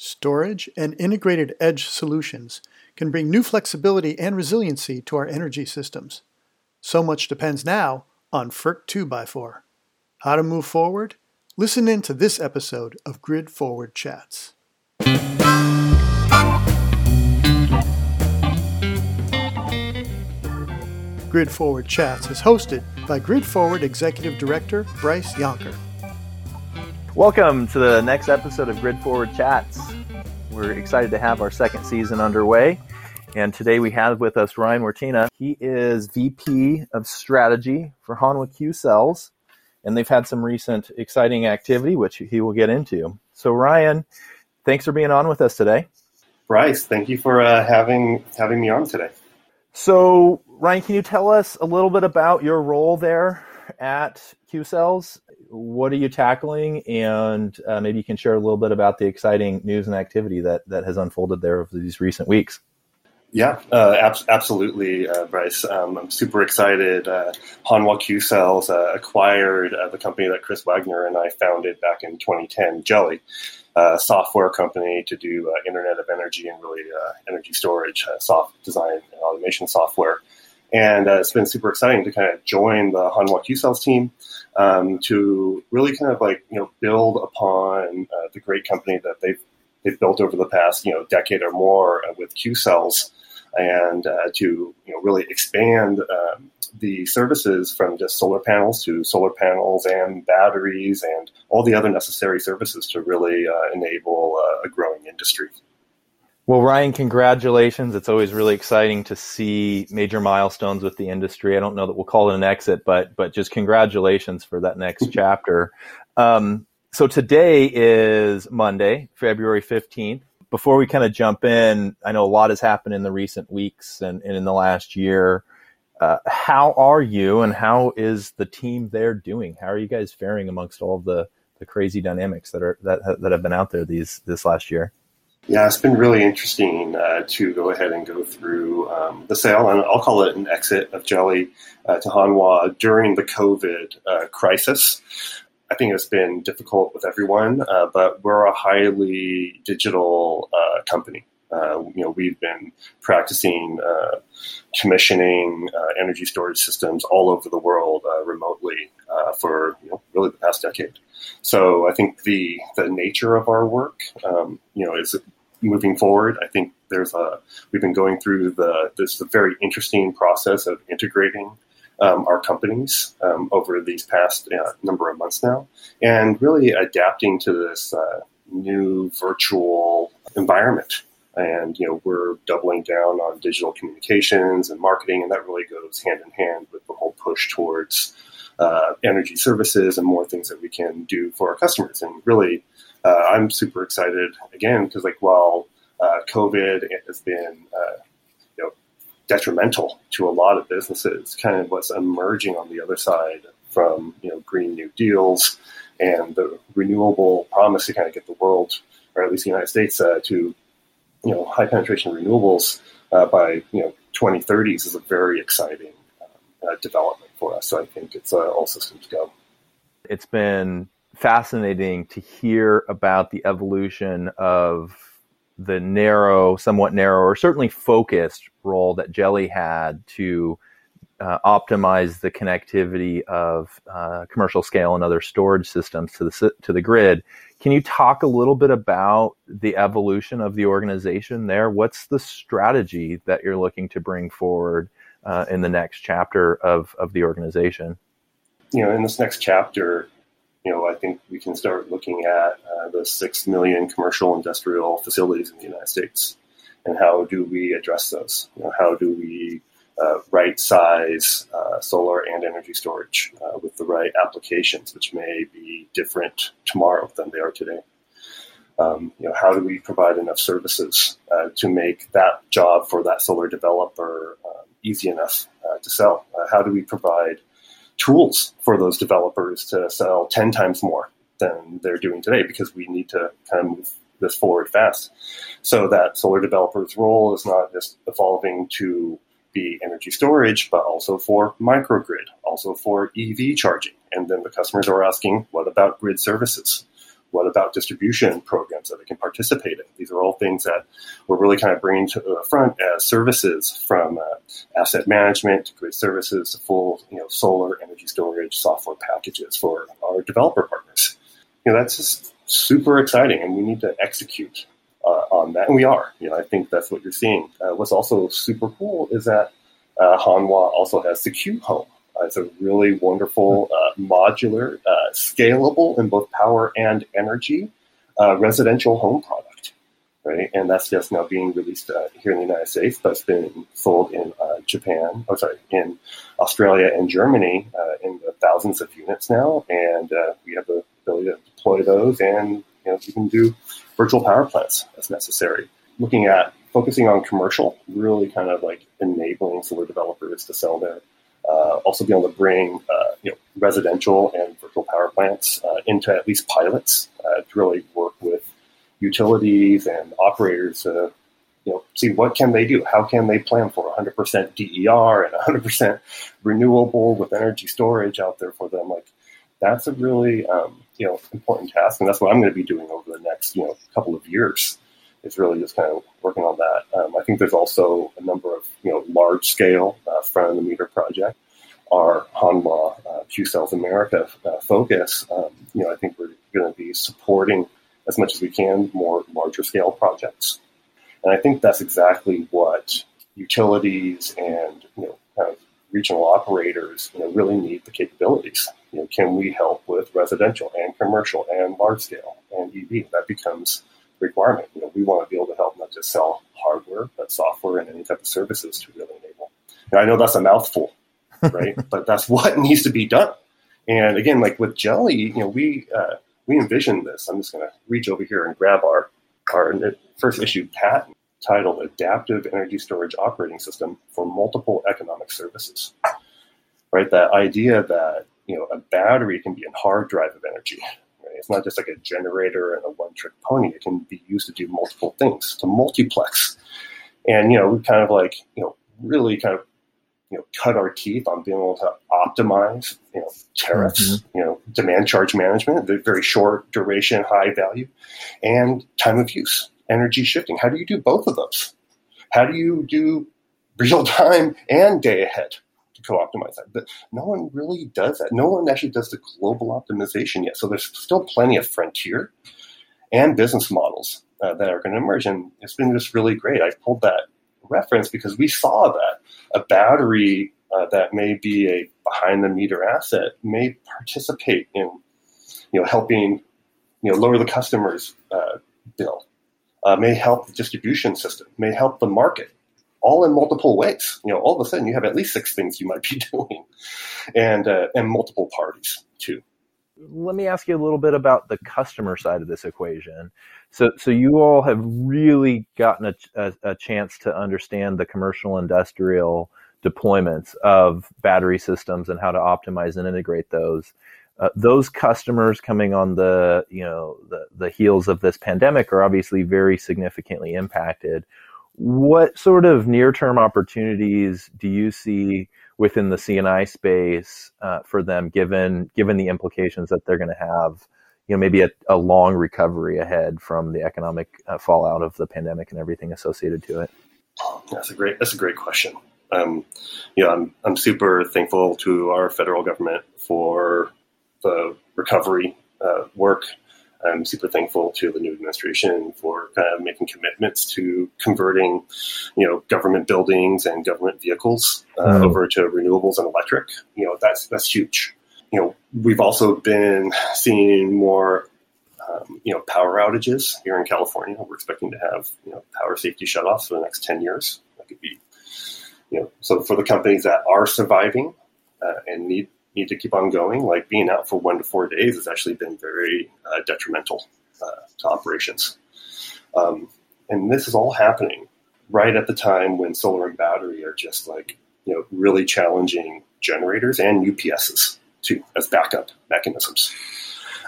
Storage and integrated edge solutions can bring new flexibility and resiliency to our energy systems. So much depends now on FERC 2x4. How to move forward? Listen in to this episode of Grid Forward Chats. Grid Forward Chats is hosted by Grid Forward Executive Director Bryce Yonker. Welcome to the next episode of Grid Forward Chats. We're excited to have our second season underway. And today we have with us Ryan Wartena. He is VP of Strategy for Hanwha Q Cells, and they've had some recent exciting activity, which he will get into. So, Ryan, thanks for being on with us today. Bryce, thank you for uh, having having me on today. So, Ryan, can you tell us a little bit about your role there at Q Cells? What are you tackling? And uh, maybe you can share a little bit about the exciting news and activity that, that has unfolded there over these recent weeks. Yeah, uh, ab- absolutely, uh, Bryce. Um, I'm super excited. Uh, Hanwha Q Cells uh, acquired uh, the company that Chris Wagner and I founded back in 2010, Geli, a software company to do uh, Internet of Energy and really energy storage, soft design and automation software. And it's been super exciting to kind of join the Hanwha Q Cells team um, to really kind of like you know build upon the great company that they've they've built over the past you know decade or more with Q Cells and uh, to you know, really expand um, the services from just solar panels to solar panels and batteries and all the other necessary services to really uh, enable uh, a growing industry. Well, Ryan, congratulations. It's always really exciting to see major milestones with the industry. I don't know that we'll call it an exit, but but just congratulations for that next chapter. Um, so today is Monday, February 15th before we kind of jump in, I know a lot has happened in the recent weeks and, and in the last year. Uh, how are you and how is the team there doing? How are you guys faring amongst all of the, the crazy dynamics that are that, that have been out there these this last year? Yeah, it's been really interesting uh, to go ahead and go through um, the sale, and I'll call it an exit of Geli uh, to Hanwha during the COVID uh, crisis. I think it's been difficult with everyone, uh, but we're a highly digital uh, company. Uh, you know, we've been practicing commissioning energy storage systems all over the world remotely for you know, really the past decade. So I think the the nature of our work, um, you know, is moving forward. I think there's a we've been going through the this very interesting process of integrating um, our companies um, over these past uh, number of months now, and really adapting to this uh, new virtual environment. And you know, we're doubling down on digital communications and marketing, and that really goes hand in hand with the whole push towards uh, energy services and more things that we can do for our customers. And really, uh, I'm super excited again because, like, while uh, COVID has been uh, detrimental to a lot of businesses. Kind of what's emerging on the other side from you know Green New Deals and the renewable promise to kind of get the world, or at least the United States, uh, to you know high penetration renewables uh, by you know 2030s is a very exciting development for us. So I think it's all systems go. It's been fascinating to hear about the evolution of the narrow, somewhat narrow, or certainly focused role that Geli had to uh, optimize the connectivity of uh, commercial scale and other storage systems to the to the grid. Can you talk a little bit about the evolution of the organization there? What's the strategy that you're looking to bring forward uh, in the next chapter of of the organization? You know, in this next chapter, you know, I think we can start looking at uh, the six million commercial industrial facilities in the United States, and how do we address those? You know, how do we uh, right size uh, solar and energy storage uh, with the right applications, which may be different tomorrow than they are today? Um, you know, how do we provide enough services uh, to make that job for that solar developer um, easy enough uh, to sell? how do we provide tools for those developers to sell 10 times more than they're doing today because we need to kind of move this forward fast. So that solar developers' role is not just evolving to be energy storage, but also for microgrid, also for EV charging. And then the customers are asking, what about grid services? What about distribution programs that they can participate in? These are all things that we're really kind of bringing to the front as services from uh, asset management to grid services to full, you know, solar energy storage software packages for our developer partners. You know, that's just super exciting, and we need to execute uh, on that, and we are. You know, I think that's what you're seeing. Uh, what's also super cool is that uh, Hanwha also has the Q Home. Uh, it's a really wonderful, uh, modular, uh, scalable in both power and energy residential home product. Right, and that's just now being released here in the United States, but it's been sold in Japan. Oh, sorry, in Australia and Germany in the thousands of units now, and we have the ability to deploy those, and you know, you can do virtual power plants as necessary. Looking at focusing on commercial, really kind of like enabling solar developers to sell there. Uh, also be able to bring uh, you know residential and virtual power plants uh, into at least pilots to really work with utilities and operators to you know see what can they do, how can they plan for 100% DER and 100% renewable with energy storage out there for them. Like that's a really um, you know important task, and that's what I'm going to be doing over the next you know couple of years. Is really just kind of working on that. Um, I think there's also a number of you know large scale uh, front of the meter project. Our Hanwha uh, Q Cells America uh, focus, um, you know, I think we're going to be supporting as much as we can more larger scale projects, and I think that's exactly what utilities and you know kind of regional operators you know really need the capabilities you know, can we help with residential and commercial and large scale and EV? That becomes requirement. You know, we want to be able to help not just sell hardware, but software and any type of services to really enable. I know that's a mouthful, right? but that's what needs to be done. And again, like with Geli, you know, we uh, we envisioned this. I'm just going to reach over here and grab our our first issued patent titled "Adaptive Energy Storage Operating System for Multiple Economic Services." Right, that idea that you know, a battery can be a hard drive of energy. Right? It's not just like a generator and a one-trick pony. It can be used to do multiple things, to multiplex. And you know, we kind of like you know really kind of you know cut our teeth on being able to optimize you know tariffs, mm-hmm. you know demand charge management, the very short duration, high value, and time of use, energy shifting. How do you do both of those? How do you do real time and day ahead? to co-optimize that. But no one really does that. No one actually does the global optimization yet. So there's still plenty of frontier and business models uh, that are going to emerge. And it's been just really great. I pulled that reference because we saw that a battery uh, that may be a behind the meter asset may participate in, you know, helping, you know, lower the customer's uh, bill, uh, may help the distribution system, may help the market all in multiple ways. You know, all of a sudden you have at least six things you might be doing, and uh, and multiple parties too. Let me ask you a little bit about the customer side of this equation. So, so you all have really gotten a, a, a chance to understand the commercial industrial deployments of battery systems and how to optimize and integrate those. Uh, those customers coming on the you know the, the heels of this pandemic are obviously very significantly impacted what sort of near-term opportunities do you see within the C&I space uh, for them, given given the implications that they're going to have? You know, maybe a, a, long recovery ahead from the economic uh, fallout of the pandemic and everything associated to it. That's a great. That's a great question. Um, you know, I'm I'm super thankful to our federal government for the recovery uh, work I'm super thankful to the new administration for kind of making commitments to converting, you know, government buildings and government vehicles uh, mm. over to renewables and electric. You know, that's that's huge. You know, we've also been seeing more, um, you know, power outages here in California. We're expecting to have you know power safety shutoffs for the next ten years. That could be, you know, so for the companies that are surviving uh, and need need to keep on going. Like being out for one to four days has actually been very uh, detrimental uh, to operations. Um, and this is all happening right at the time when solar and battery are just like you know really challenging generators and UPSs too as backup mechanisms.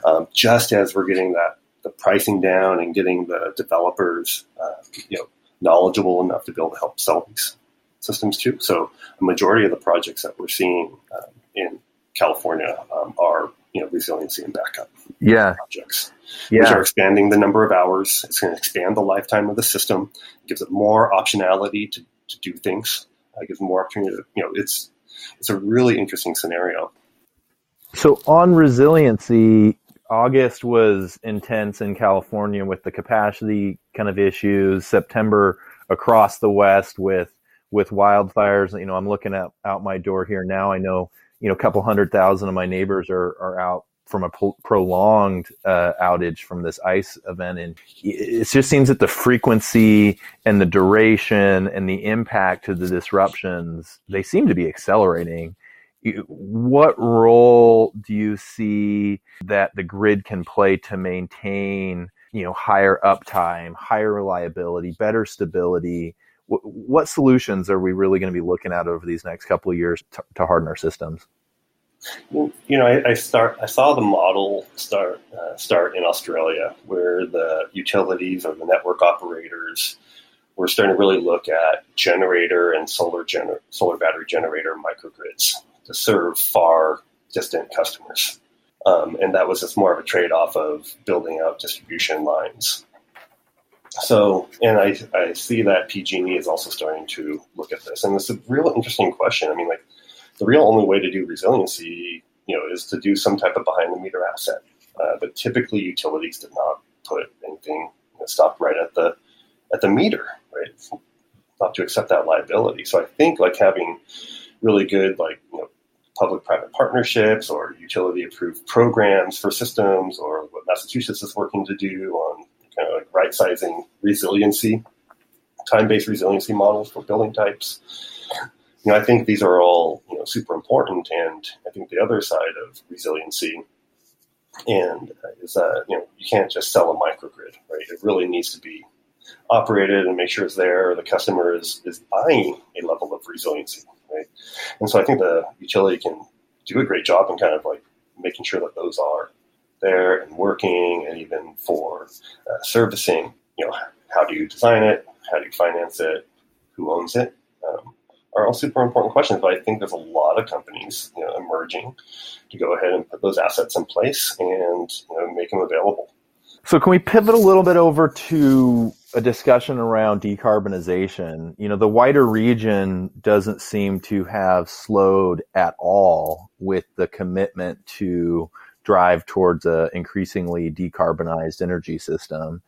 Um, just as we're getting that the pricing down and getting the developers uh, you know knowledgeable enough to be able to help sell these systems too. So a majority of the projects that we're seeing um, in California um, are you know resiliency and backup yeah projects yeah. which are expanding the number of hours. It's going to expand the lifetime of the system. It gives it more optionality to, to do things. It gives more opportunity. To, you know, it's it's a really interesting scenario. So on resiliency, August was intense in California with the capacity kind of issues. September across the West with with wildfires. You know, I'm looking at out my door here now. I know you know a couple hundred thousand of my neighbors are are out from a pro- prolonged uh, outage from this ice event, and it just seems that the frequency and the duration and the impact of the disruptions they seem to be accelerating. What role do you see that the grid can play to maintain, you know, higher uptime, higher reliability, better stability? What solutions are we really going to be looking at over these next couple of years to, to harden our systems? Well, you know, I, I, start. I saw the model start uh, start in Australia, where the utilities or the network operators were starting to really look at generator and solar gener- solar battery generator microgrids to serve far distant customers, um, and that was just more of a trade off of building out distribution lines. So, and I, I see that PG&E is also starting to look at this, and it's a real interesting question. I mean, like the real only way to do resiliency, you know, is to do some type of behind the meter asset. Uh, but typically, utilities did not put anything you know, stop right at the at the meter, right? Not to accept that liability. So I think like having really good like you know public-private partnerships or utility-approved programs for systems, or what Massachusetts is working to do on like right-sizing resiliency, time-based resiliency models for building types you know, I think these are all you know super important, and I think the other side of resiliency and uh, is that you know you can't just sell a microgrid, right? It really needs to be operated and make sure it's there. The customer is is buying a level of resiliency, right? And so I think the utility can do a great job in kind of like making sure that those are there and working, and even for uh, servicing. You know, how do you design it? How do you finance it? Who owns it? Um, are all super important questions. But I think there's a lot of companies you know, emerging to go ahead and put those assets in place and you know, make them available. So, can we pivot a little bit over to a discussion around decarbonization? You know, the wider region doesn't seem to have slowed at all with the commitment to drive towards a increasingly decarbonized energy system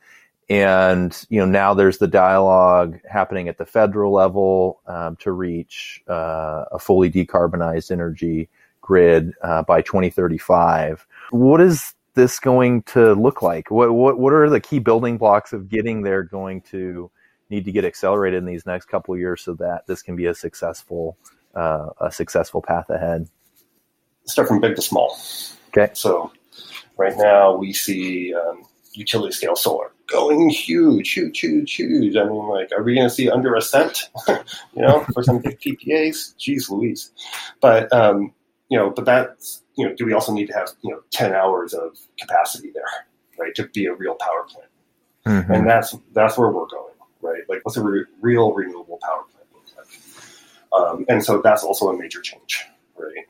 and you know now there's the dialogue happening at the federal level um, to reach uh, a fully decarbonized energy grid uh, by 2035. What is this going to look like? What, what what are the key building blocks of getting there going to need to get accelerated in these next couple years so that this can be a successful uh, a successful path ahead? Start from big to small. Okay. So right now we see um, utility scale solar going huge, huge, huge, huge. I mean, like, are we going to see under a cent, you know, for some big PPAs? Jeez Louise. But, um, you know, but that's, you know, do we also need to have, you know, 10 hours of capacity there, right, to be a real power plant? Mm-hmm. And that's, that's where we're going, right? Like, what's a re- real renewable power plant look like? Um, and so that's also a major change,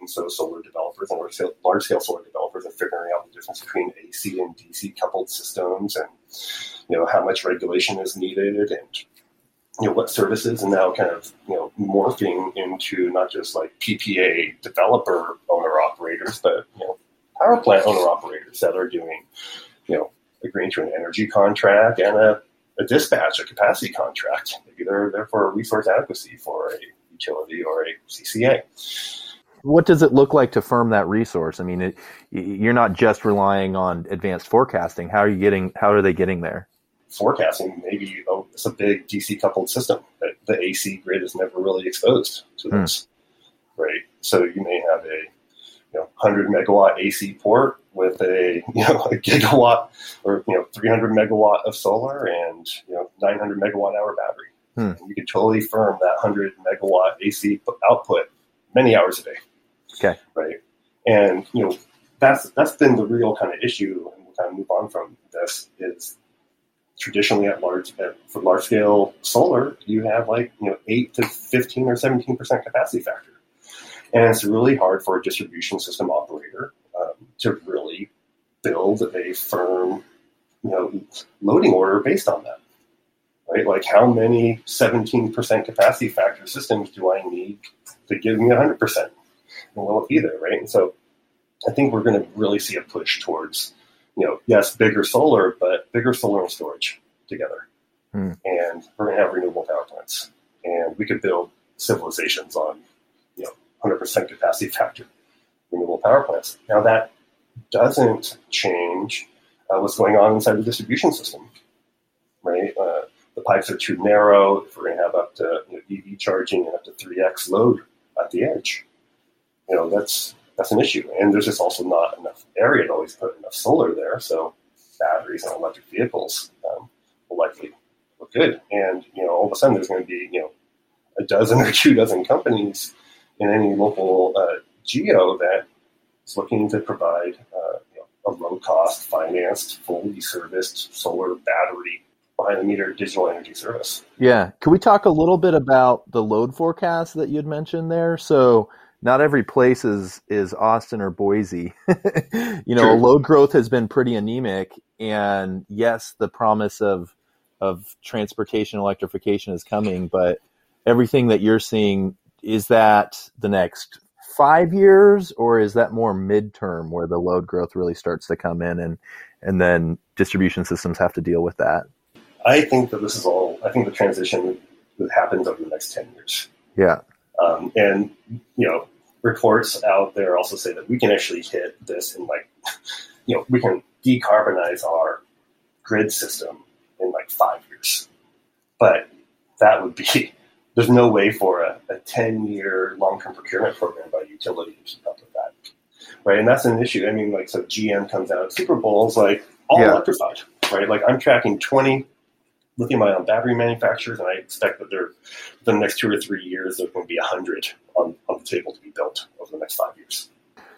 And so solar developers and large scale solar developers are figuring out the difference between AC and DC coupled systems and you know how much regulation is needed and you know what services and now kind of you know morphing into not just like PPA developer owner operators, but you know power plant owner operators that are doing you know agreeing to an energy contract and a, a dispatch, a capacity contract. Maybe they're there for resource adequacy for a utility or a CCA what does it look like to firm that resource? I mean, it, you're not just relying on advanced forecasting. How are you getting? How are they getting there? Forecasting, maybe oh, it's a big DC coupled system that the AC grid is never really exposed to hmm. this, right? So you may have a you know 100 megawatt AC port with a you know a gigawatt or you know 300 megawatt of solar and you know 900 megawatt hour battery. Hmm. you can totally firm that 100 megawatt AC output many hours a day. Okay. Right. And you know that's that's been the real kind of issue, and we'll kind of move on from this is traditionally at large at, for large scale solar, you have like you know eight to fifteen or seventeen percent capacity factor, and it's really hard for a distribution system operator um, to really build a firm, you know, loading order based on that. Right? Like how many 17% capacity factor systems do I need to give me 100%? And will it be right? And so I think we're going to really see a push towards, you know, yes, bigger solar, but bigger solar and storage together. Hmm. And we're going to have renewable power plants. And we could build civilizations on, you know, 100% capacity factor renewable power plants. Now that doesn't change uh, what's going on inside the distribution system, right? Uh, the pipes are too narrow. If we're going to have up to you know, EV charging and up to 3x load at the edge, you know, that's that's an issue. And there's just also not enough area to always put enough solar there. So batteries and electric vehicles um, will likely look good. And, you know, all of a sudden there's going to be, you know, a dozen or two dozen companies in any local uh, geo that is looking to provide uh, you know, a low cost, financed, fully serviced solar battery behind the meter digital energy service. Yeah. Can we talk a little bit about the load forecast that you'd mentioned there? So, not every place is is Austin or Boise. you know, True. load growth has been pretty anemic, and yes, the promise of of transportation electrification is coming, but everything that you're seeing is that the next five years, or is that more midterm where the load growth really starts to come in, and and then distribution systems have to deal with that? I think that this is all. I think the transition that happens over the next ten years. Yeah. Um, and you know, reports out there also say that we can actually hit this in like, you know, we can decarbonize our grid system in like five years. But that would be there's no way for a, a 10 year long term procurement program by utility to keep up with that. Right. And that's an issue. I mean, like, so GM comes out, Super Bowl's like all yeah. electrified, right? Like, I'm tracking 20 lithium ion battery manufacturers, and I expect that there, the next two or three years, there's going to be 100 on, on the table to be built over the next five years.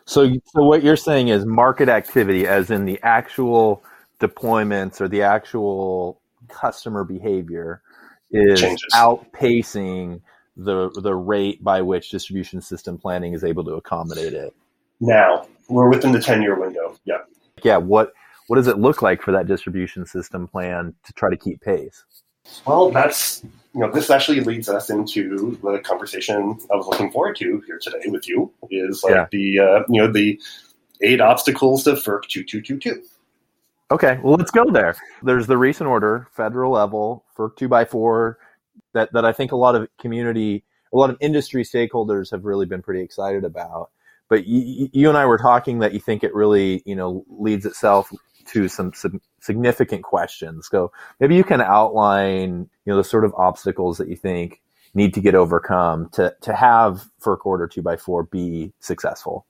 So, so what you're saying is market activity, as in the actual deployments or the actual customer behavior, is Changes. outpacing the the rate by which distribution system planning is able to accommodate it. Now we're within the ten year window. Yeah. Yeah. What what does it look like for that distribution system plan to try to keep pace? Well, that's you know this actually leads us into the conversation I was looking forward to here today with you. Is like yeah. the uh, you know the eight obstacles to FERC two two two two. Okay, well, let's go there. There's the recent order, federal level, for two by four, that, that I think a lot of community, a lot of industry stakeholders have really been pretty excited about. But you, you and I were talking that you think it really, you know, leads itself to some, some significant questions. So maybe you can outline, you know, the sort of obstacles that you think need to get overcome to, to have FERC order two by four be successful.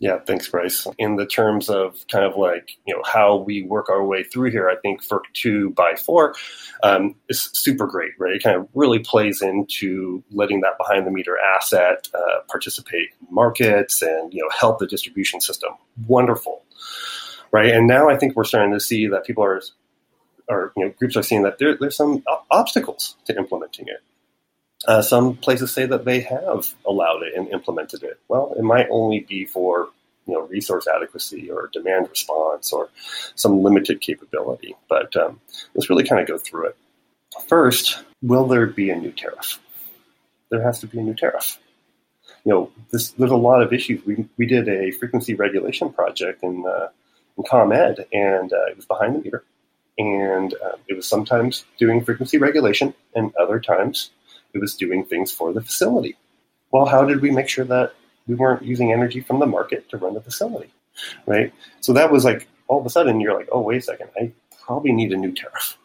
Yeah, thanks, Bryce. In the terms of kind of like you know how we work our way through here, I think FERC two by four um, is super great, right? It kind of really plays into letting that behind the meter asset uh, participate in markets and you know help the distribution system. Wonderful, right? And now I think we're starting to see that people are, or you know, groups are seeing that there, there's some obstacles to implementing it. Uh, some places say that they have allowed it and implemented it. Well, it might only be for you know resource adequacy or demand response or some limited capability. But um, let's really kind of go through it. First, will there be a new tariff? There has to be a new tariff. You know, this, there's a lot of issues. We, we did a frequency regulation project in, uh, in ComEd, and uh, it was behind the meter. And uh, it was sometimes doing frequency regulation, and other times it was doing things for the facility. Well, how did we make sure that we weren't using energy from the market to run the facility? Right? So that was like all of a sudden you're like, oh, wait a second, I probably need a new tariff.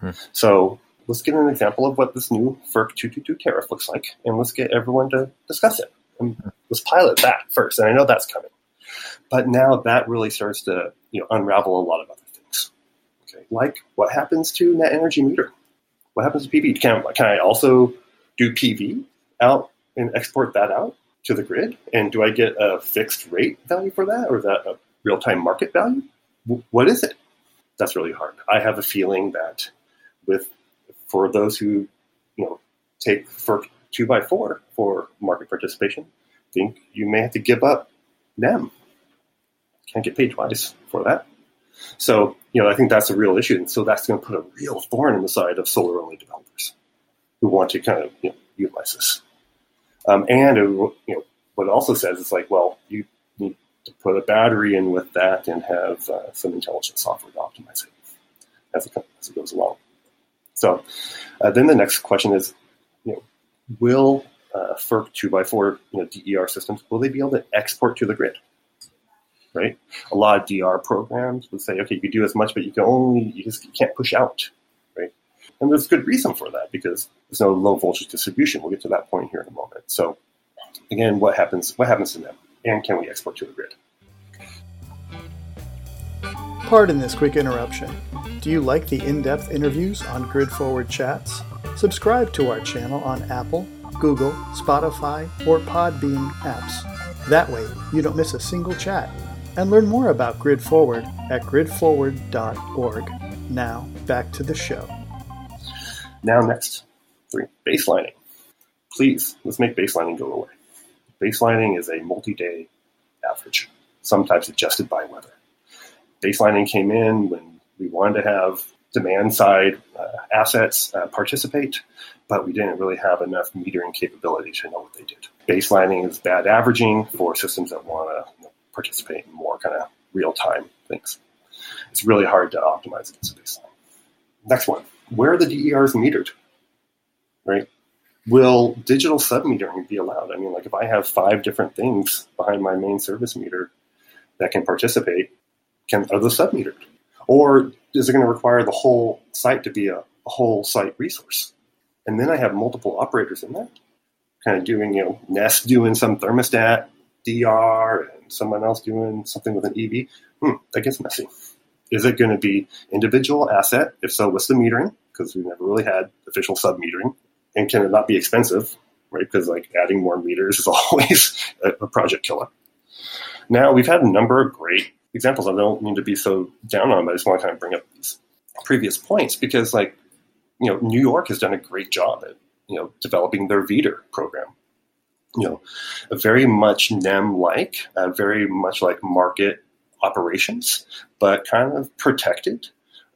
Hmm. So let's get an example of what this new FERC 222 tariff looks like, and let's get everyone to discuss it. And let's pilot that first. And I know that's coming. But now that really starts to you know, unravel a lot of other things. Okay, like what happens to net energy meter? What happens to PV? Can, can I also do PV out and export that out to the grid? And do I get a fixed rate value for that, or is that a real time market value? what is it? That's really hard. I have a feeling that with for those who you know take for two by four for market participation, think you may have to give up NEM can't get paid twice for that. So, you know, I think that's a real issue. And so that's going to put a real thorn in the side of solar only developers who want to kind of you know, utilize this. Um, and it, you know, what it also says is like, well, you need to put a battery in with that and have uh, some intelligent software to optimize it as it, as it goes along. So uh, then the next question is, you know, will uh, FERC 2x4 you know, DER systems, will they be able to export to the grid? Right? A lot of DR programs would say, okay, you can do as much, but you can only, you just you can't push out. Right? And there's good reason for that because there's no low voltage distribution. We'll get to that point here in a moment. So again, what happens, what happens to them? And can we export to the grid? Pardon this quick interruption. Do you like the in depth interviews on Grid Forward Chats? Subscribe to our channel on Apple, Google, Spotify, or Podbean apps. That way, you don't miss a single chat. And learn more about Grid Forward at gridforward.org. Now, back to the show. Now, next, three baselining. Please, let's make baselining go away. Baselining is a multi day average, sometimes adjusted by weather. Baselining came in when we wanted to have demand side uh, assets uh, participate, but we didn't really have enough metering capability to know what they did. Baselining is bad averaging for systems that want to participate in more kind of real time things. It's really hard to optimize against a baseline. Next one, where are the DERs metered? Right? Will digital submetering be allowed? I mean, like if I have five different things behind my main service meter that can participate, can are those submetered? Or is it going to require the whole site to be a, a whole site resource? And then I have multiple operators in there, kind of doing, you know, Nest doing some thermostat, DR, someone else doing something with an EV. Hmm, that gets messy. Is it going to be individual asset? If so, what's the metering? Because we've never really had official sub metering. And can it not be expensive? Right? Because like adding more meters is always a, project killer. Now we've had a number of great examples. I don't mean to be so down on them. I just want to kind of bring up these previous points because, like, you know, New York has done a great job at you know developing their VDER program. You know, very much NEM like, uh, very much like market operations, but kind of protected,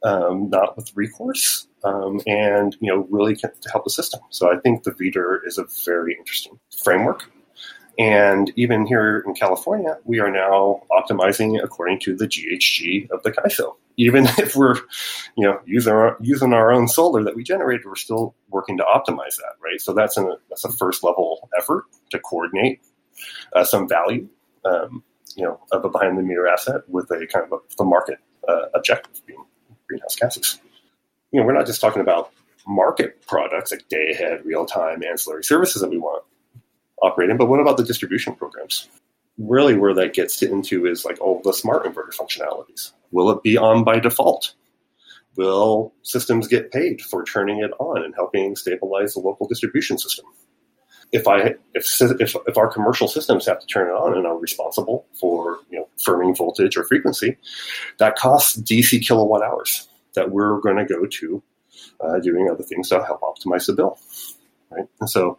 um, not with recourse, um, and you know, really to help the system. So I think the VDER is a very interesting framework. And even here in California, we are now optimizing according to the GHG of the CAISO. Even if we're, you know, using our, using our own solar that we generated, we're still working to optimize that, right? So that's a that's a first level effort to coordinate uh, some value, um, you know, of a behind the meter asset with a kind of a, the market uh, objective being greenhouse gases. You know, we're not just talking about market products like day ahead, real time, ancillary services that we want operating, but what about the distribution programs? Really, where that gets into is like all the smart inverter functionalities. Will it be on by default? Will systems get paid for turning it on and helping stabilize the local distribution system? If I if, if, if our commercial systems have to turn it on and are responsible for you know firming voltage or frequency, that costs DC kilowatt hours that we're going to go to uh, doing other things to help optimize the bill, right? And so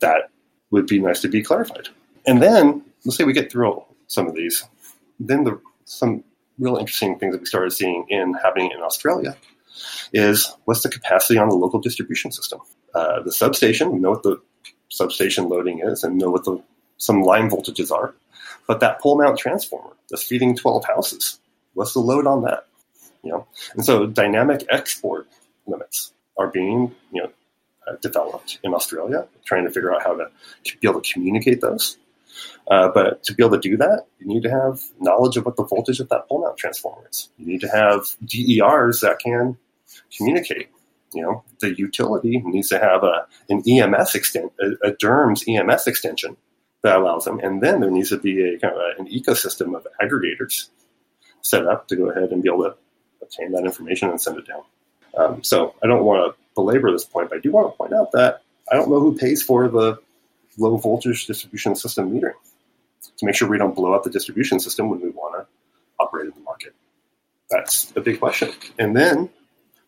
that would be nice to be clarified. And then let's say we get through some of these, then the some real interesting things that we started seeing in happening in Australia is what's the capacity on the local distribution system? Uh, the substation, know what the substation loading is and know what the some line voltages are. But that pole mount transformer that's feeding 12 houses, what's the load on that? You know, and so dynamic export limits are being you know uh, developed in Australia, trying to figure out how to be able to communicate those. Uh, but to be able to do that, you need to have knowledge of what the voltage of that pole mount transformer is. You need to have DERs that can communicate. You know, the utility needs to have a an EMS extent, a, a DERMS EMS extension that allows them, and then there needs to be a kind of a, an ecosystem of aggregators set up to go ahead and be able to obtain that information and send it down. Um, so I don't want to belabor this point, but I do want to point out that I don't know who pays for the low voltage distribution system metering to make sure we don't blow up the distribution system when we want to operate in the market. That's a big question. And then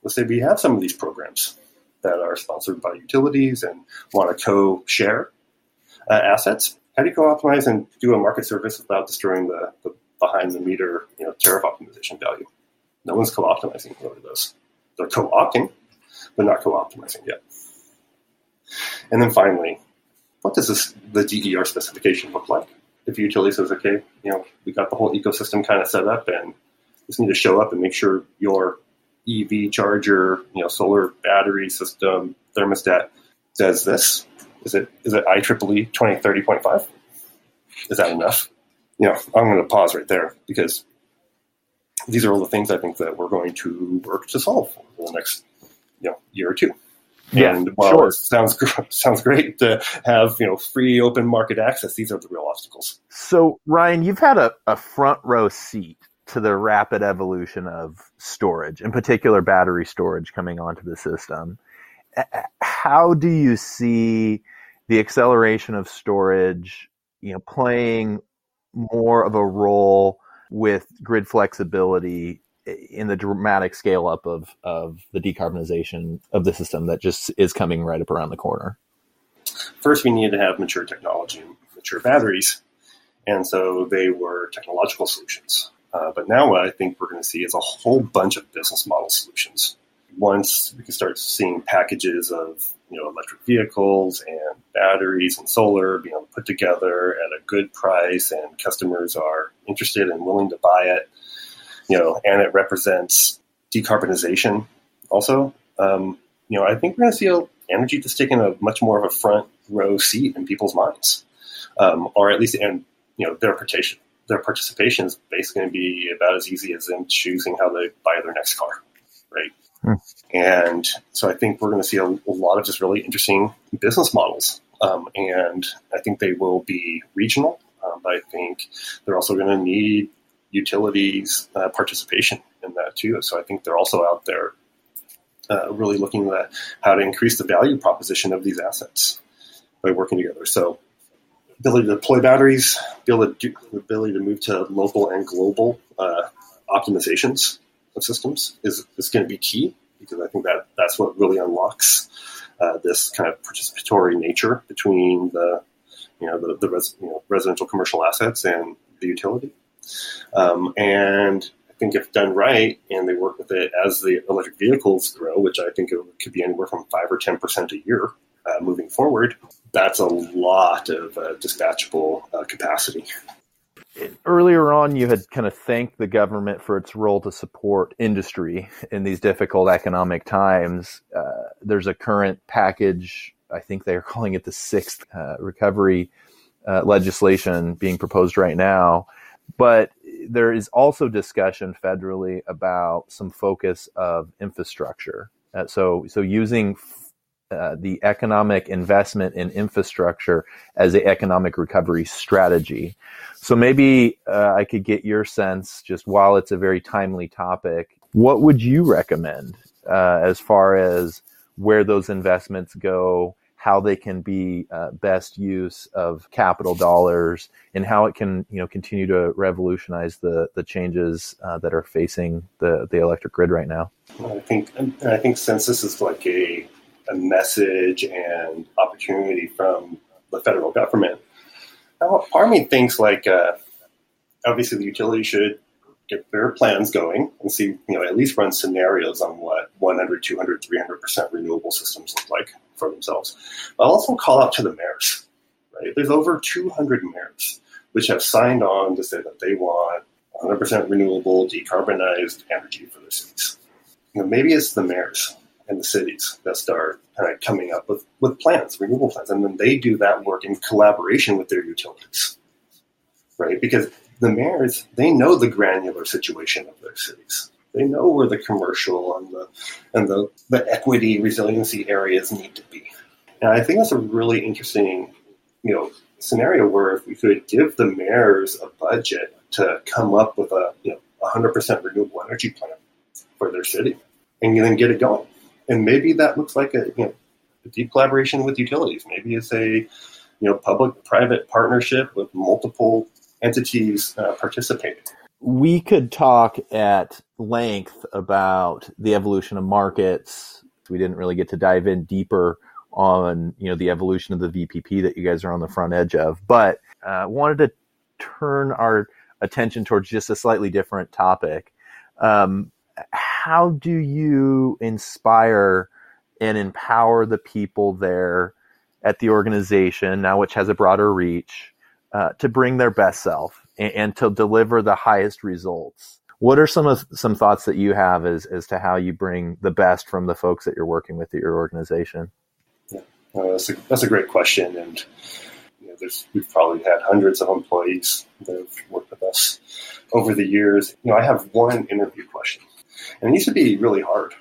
let's say we have some of these programs that are sponsored by utilities and want to co-share uh, assets. How do you co-optimize and do a market service without destroying the, the, behind the meter, you know, tariff optimization value. No one's co-optimizing over those. They're co-opting, but not co-optimizing yet. And then finally, what does this, the DER specification look like? If utility says, okay, you know, we got the whole ecosystem kind of set up and just need to show up and make sure your EV charger, you know, solar battery system, thermostat does this. Is it is it IEEE 2030.5? Is that enough? You know, I'm going to pause right there because these are all the things I think that we're going to work to solve for the next you know year or two. Yeah, and while sure. it sounds sounds great to have you know free open market access, these are the real obstacles. So Ryan, you've had a, a front row seat to the rapid evolution of storage, in particular battery storage coming onto the system. How do you see the acceleration of storage, you know, playing more of a role with grid flexibility in the dramatic scale up of, of the decarbonization of the system that just is coming right up around the corner? First, we needed to have mature technology, and mature batteries. And so they were technological solutions. Uh, but now what I think we're going to see is a whole bunch of business model solutions. Once we can start seeing packages of you know electric vehicles and batteries and solar being put together at a good price, and customers are interested and willing to buy it, you know, and it represents decarbonization also. Um, you know, I think we're going to see energy just taking a much more of a front row seat in people's minds, um, or at least and you know their participation their participation is basically going to be about as easy as them choosing how they buy their next car, right? Hmm. And so I think we're going to see a, a, lot of just really interesting business models, um, and I think they will be regional. Um, but I think they're also going to need utilities uh, participation in that too. So I think they're also out there uh, really looking at how to increase the value proposition of these assets by working together. So ability to deploy batteries, able to do, ability to move to local and global uh, optimizations of systems is, is going to be key because I think that that's what really unlocks uh, this kind of participatory nature between the you know the, the res, you know, residential commercial assets and the utility. Um, and I think if done right and they work with it as the electric vehicles grow, which I think it could be anywhere from five or ten percent a year uh, moving forward, that's a lot of uh, dispatchable uh, capacity. Earlier on, you had kind of thanked the government for its role to support industry in these difficult economic times. Uh, there's a current package, I think they're calling it the sixth uh, recovery uh, legislation being proposed right now. But there is also discussion federally about some focus of infrastructure. Uh, so, so using uh, the economic investment in infrastructure as an economic recovery strategy. So maybe uh, I could get your sense, just while it's a very timely topic, what would you recommend uh, as far as where those investments go, how they can be uh, best use of capital dollars, and how it can you know continue to revolutionize the the changes uh, that are facing the the electric grid right now? I think I think since this is like a a message and opportunity from the federal government. Now, me thinks like uh, obviously the utility should get their plans going and see, you know, at least run scenarios on what 100, 200, 300% renewable systems look like for themselves. But I'll also call out to the mayors, right? There's over 200 mayors which have signed on to say that they want 100% renewable, decarbonized energy for their cities. You know, maybe it's the mayors in the cities that start kind of coming up with, with plans, renewable plans, and then they do that work in collaboration with their utilities, right? Because the mayors they know the granular situation of their cities. They know where the commercial and the and the, the equity resiliency areas need to be. And I think that's a really interesting, you know, scenario where if we could give the mayors a budget to come up with a you know 100% renewable energy plan for their city and then get it going and maybe that looks like a, you know, a deep collaboration with utilities. Maybe it's a you know public-private partnership with multiple entities uh, participating. We could talk at length about the evolution of markets. We didn't really get to dive in deeper on you know the evolution of the VPP that you guys are on the front edge of, but uh, wanted to turn our attention towards just a slightly different topic. Um, how do you inspire and empower the people there at the organization now, which has a broader reach, uh, to bring their best self and, and, to deliver the highest results? What are some of some thoughts that you have as as to how you bring the best from the folks that you're working with at your organization? Yeah, uh, that's, a, that's a great question, and you know, we've probably had hundreds of employees that have worked with us over the years. You know, I have one interview question, and it used to be really hard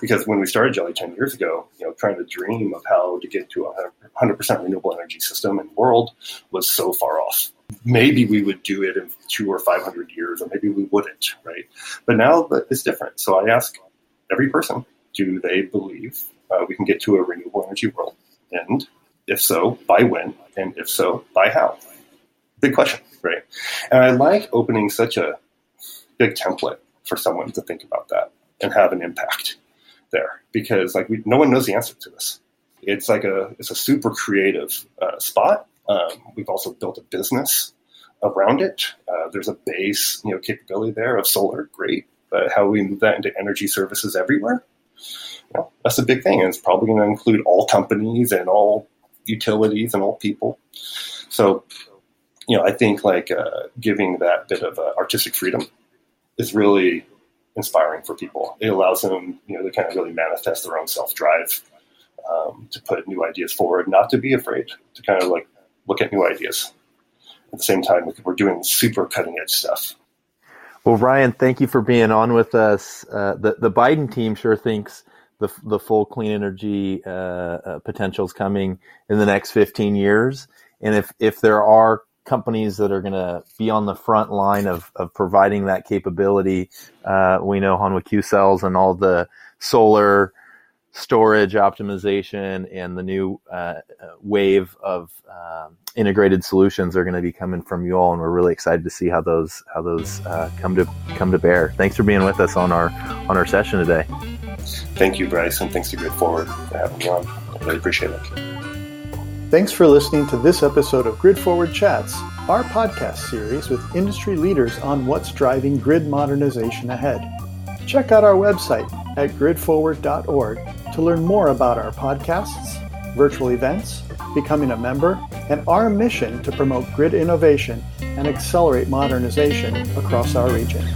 because when we started Geli 10 years ago, you know, trying to dream of how to get to a 100% renewable energy system the world was so far off. Maybe we would do it in two or 500 years, or maybe we wouldn't, right? But now it's different. So I ask every person, do they believe uh, we can get to a renewable energy world? And if so, by when? And if so, by how? Big question, right? And I like opening such a big template for someone to think about that and have an impact there because like we, no one knows the answer to this. It's like a it's a super creative uh, spot. Um, we've also built a business around it. Uh, there's a base you know capability there of solar, great. But how we move that into energy services everywhere, know, that's a big thing, and it's probably going to include all companies and all utilities and all people. So, you know, I think like uh, giving that bit of uh, artistic freedom is really inspiring for people. It allows them, you know, to kind of really manifest their own self drive, um, to put new ideas forward, not to be afraid to kind of like look at new ideas. At the same time, we're doing super cutting edge stuff. Well, Ryan, thank you for being on with us. Uh, the the Biden team sure thinks the the full clean energy uh, uh, potential is coming in the next 15 years, and if if there are companies that are going to be on the front line of, of providing that capability. Uh, we know Hanwha Q cells and all the solar storage optimization and the new uh, wave of um, integrated solutions are going to be coming from you all, and we're really excited to see how those how those uh, come to come to bear. Thanks for being with us on our on our session today. Thank you, Bryce, and thanks to Grid Forward for having me on. I really appreciate it. Thanks for listening to this episode of Grid Forward Chats, our podcast series with industry leaders on what's driving grid modernization ahead. Check out our website at gridforward.org to learn more about our podcasts, virtual events, becoming a member, and our mission to promote grid innovation and accelerate modernization across our region.